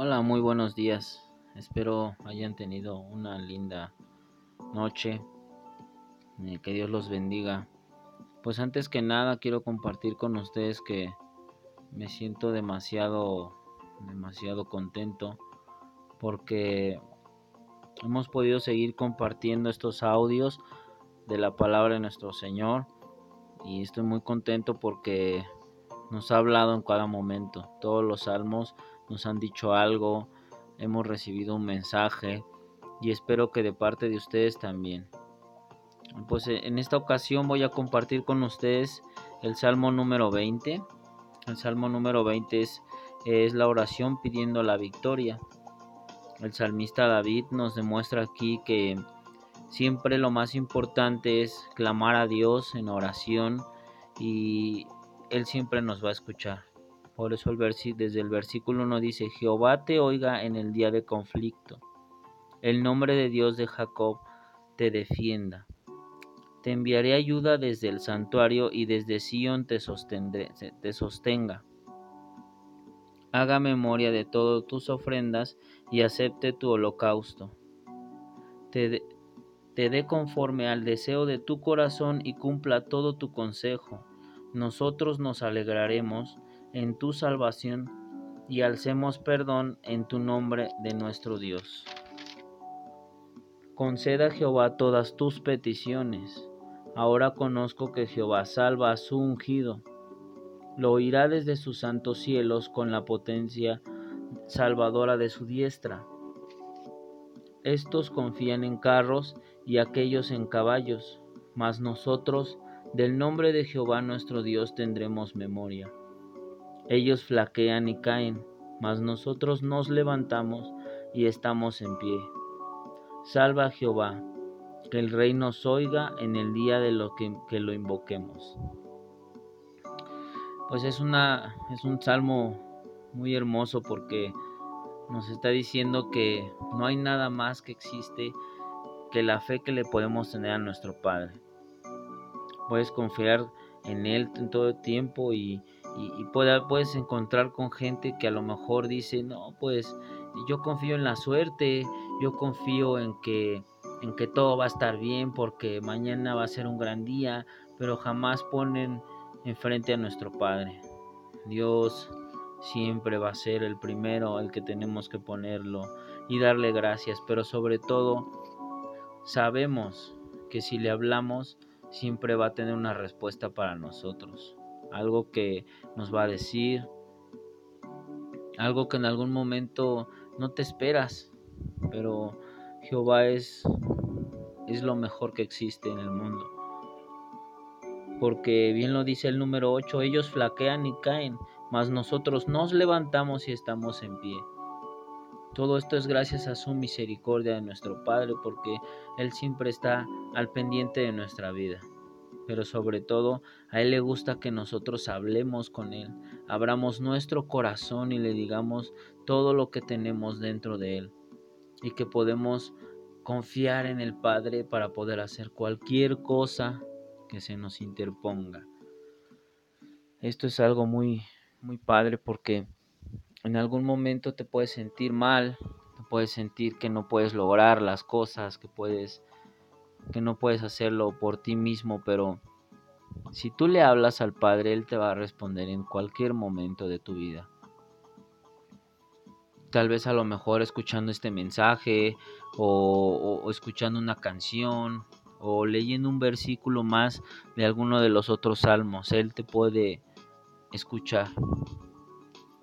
Hola, muy buenos días. Espero hayan tenido una linda noche. Eh, que Dios los bendiga. Pues antes que nada quiero compartir con ustedes que me siento demasiado demasiado contento porque hemos podido seguir compartiendo estos audios de la palabra de nuestro Señor y estoy muy contento porque nos ha hablado en cada momento. Todos los salmos nos han dicho algo, hemos recibido un mensaje y espero que de parte de ustedes también. Pues eh, en esta ocasión voy a compartir con ustedes el Salmo número 20. El Salmo número 20 es, es la oración pidiendo la victoria. El salmista David nos demuestra aquí que siempre lo más importante es clamar a Dios en oración y Él siempre nos va a escuchar. Por eso el desde el versículo 1 dice, Jehová te oiga en el día de conflicto. El nombre de Dios de Jacob te defienda. Te enviaré ayuda desde el santuario y desde Sión te, te sostenga. Haga memoria de todas tus ofrendas y acepte tu holocausto. Te, te dé conforme al deseo de tu corazón y cumpla todo tu consejo. Nosotros nos alegraremos en tu salvación y alcemos perdón en tu nombre de nuestro Dios. Conceda Jehová todas tus peticiones. Ahora conozco que Jehová salva a su ungido. Lo oirá desde sus santos cielos con la potencia salvadora de su diestra. Estos confían en carros y aquellos en caballos, mas nosotros del nombre de Jehová nuestro Dios tendremos memoria. Ellos flaquean y caen, mas nosotros nos levantamos y estamos en pie. Salva Jehová, que el rey nos oiga en el día de lo que, que lo invoquemos. Pues es, una, es un salmo muy hermoso porque nos está diciendo que no hay nada más que existe que la fe que le podemos tener a nuestro Padre. Puedes confiar en Él en todo tiempo y, y, puedes encontrar con gente que a lo mejor dice, no, pues yo confío en la suerte, yo confío en que, en que todo va a estar bien porque mañana va a ser un gran día, pero jamás ponen enfrente a nuestro Padre. Dios siempre va a ser el primero el que tenemos que ponerlo y darle gracias, pero sobre todo sabemos que si le hablamos siempre va a tener una respuesta para nosotros algo que nos va a decir, algo que en algún momento no te esperas, pero Jehová es, es lo mejor que existe en el mundo. Porque bien lo dice el número 8, ellos flaquean y caen, mas nosotros nos levantamos y estamos en pie. Todo esto es gracias a su misericordia de nuestro Padre, porque Él siempre está al pendiente de nuestra vida pero sobre todo a Él le gusta que nosotros hablemos con Él, abramos nuestro corazón y le digamos todo lo que tenemos dentro de Él y que podemos confiar en el Padre para poder hacer cualquier cosa que se nos interponga. Esto es algo muy, muy padre porque en algún momento te puedes sentir mal, te puedes sentir que no puedes lograr las cosas, que puedes que no puedes hacerlo por ti mismo, pero si tú le hablas al Padre, Él te va a responder en cualquier momento de tu vida. Tal vez a lo mejor escuchando este mensaje o, escuchando una canción o leyendo un versículo más de alguno de los otros salmos, Él te puede escuchar.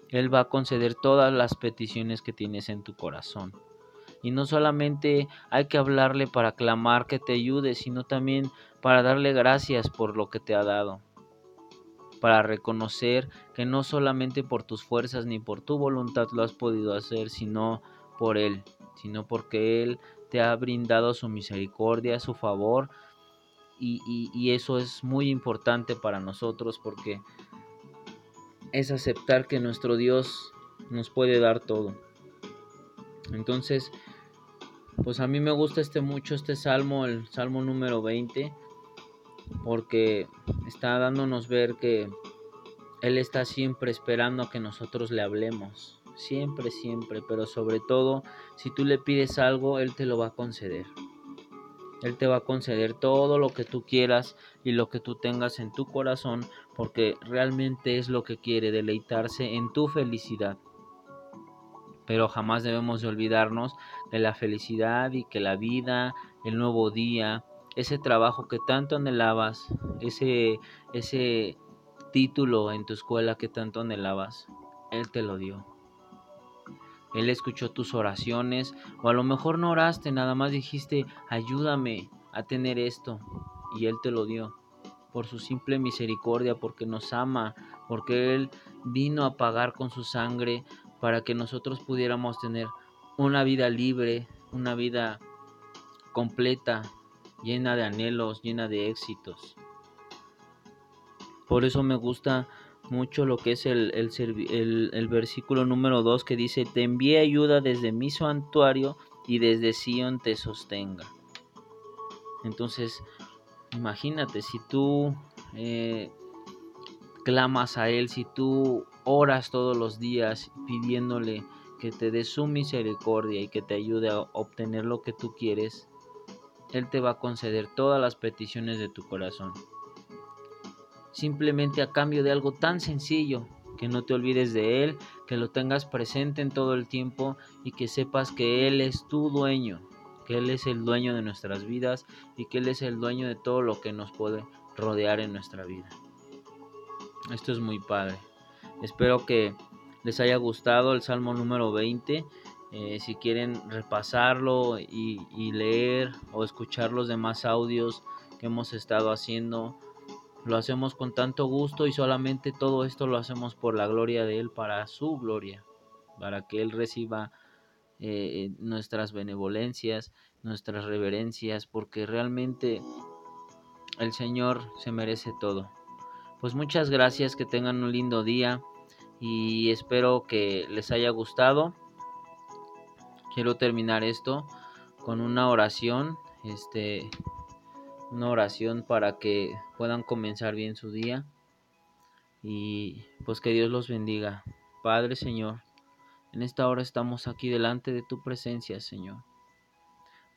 Él va a conceder todas las peticiones que tienes en tu corazón. Y no solamente hay que hablarle para clamar que te ayude, sino también para darle gracias por lo que te ha dado. Para reconocer que no solamente por tus fuerzas ni por tu voluntad lo has podido hacer, sino por Él, sino porque Él te ha brindado su misericordia, su favor. Y, y eso es muy importante para nosotros porque es aceptar que nuestro Dios nos puede dar todo. Entonces, pues a mí me gusta este mucho este salmo, el salmo número 20, porque está dándonos ver que Él está siempre esperando a que nosotros le hablemos. siempre, siempre, pero sobre todo, si tú le pides algo, Él te lo va a conceder. Él te va a conceder todo lo que tú quieras y lo que tú tengas en tu corazón, porque realmente es lo que quiere, deleitarse en tu felicidad. Pero jamás debemos de olvidarnos de la felicidad y que la vida, el nuevo día, ese trabajo que tanto anhelabas, ese, ese título en tu escuela que tanto anhelabas, Él te lo dio. Él escuchó tus oraciones o a lo mejor no oraste, nada más dijiste, ayúdame a tener esto y Él te lo dio por su simple misericordia, porque nos ama, porque Él vino a pagar con su sangre para que nosotros pudiéramos tener una vida libre, una vida completa, llena de anhelos, llena de éxitos. Por eso me gusta mucho lo que es el, el, versículo número 2 que dice, te envíe ayuda desde mi santuario y desde Sion te sostenga. Entonces, imagínate, si tú eh, clamas a Él, si tú oras todos los días pidiéndole que te dé su misericordia y que te ayude a obtener lo que tú quieres, Él te va a conceder todas las peticiones de tu corazón simplemente a cambio de algo tan sencillo, que no te olvides de Él, que lo tengas presente en todo el tiempo y que sepas que Él es tu dueño, que Él es el dueño de nuestras vidas y que Él es el dueño de todo lo que nos puede rodear en nuestra vida. Esto es muy padre. Espero que les haya gustado el Salmo número 20. Eh, si quieren repasarlo y, leer o escuchar los demás audios que hemos estado haciendo, lo hacemos con tanto gusto y solamente todo esto lo hacemos por la gloria de Él, para su gloria, para que Él reciba eh, nuestras benevolencias, nuestras reverencias, porque realmente el Señor se merece todo. Pues muchas gracias, que tengan un lindo día y espero que les haya gustado. Quiero terminar esto con una oración. Este, una oración para que puedan comenzar bien su día y pues que Dios los bendiga. Padre Señor, en esta hora estamos aquí delante de tu presencia, Señor,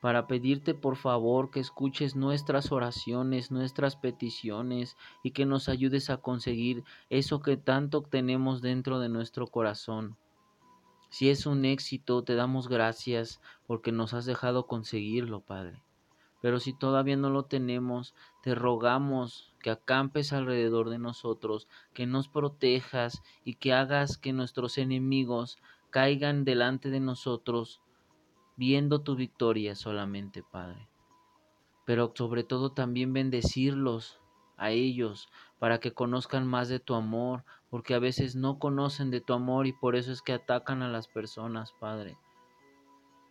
para pedirte por favor que escuches nuestras oraciones, nuestras peticiones y que nos ayudes a conseguir eso que tanto tenemos dentro de nuestro corazón. Si es un éxito, te damos gracias porque nos has dejado conseguirlo, Padre. Pero si todavía no lo tenemos, te rogamos que acampes alrededor de nosotros, que nos protejas y que hagas que nuestros enemigos caigan delante de nosotros, viendo tu victoria solamente, Padre. Pero sobre todo también bendecirlos a ellos para que conozcan más de tu amor, porque a veces no conocen de tu amor y por eso es que atacan a las personas, Padre.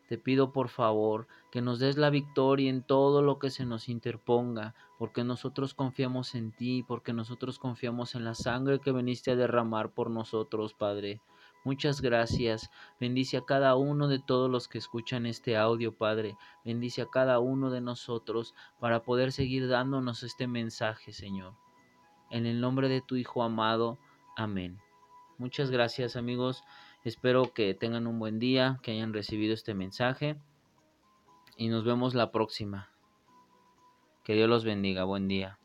Te pido por favor que nos des la victoria en todo lo que se nos interponga, porque nosotros confiamos en ti, porque nosotros confiamos en la sangre que viniste a derramar por nosotros, Padre. Muchas gracias. Bendice a cada uno de todos los que escuchan este audio, Padre. Bendice a cada uno de nosotros para poder seguir dándonos este mensaje, Señor. En el nombre de tu Hijo amado. Amén. Muchas gracias, amigos. Espero que tengan un buen día, que hayan recibido este mensaje y nos vemos la próxima. Que Dios los bendiga. Buen día.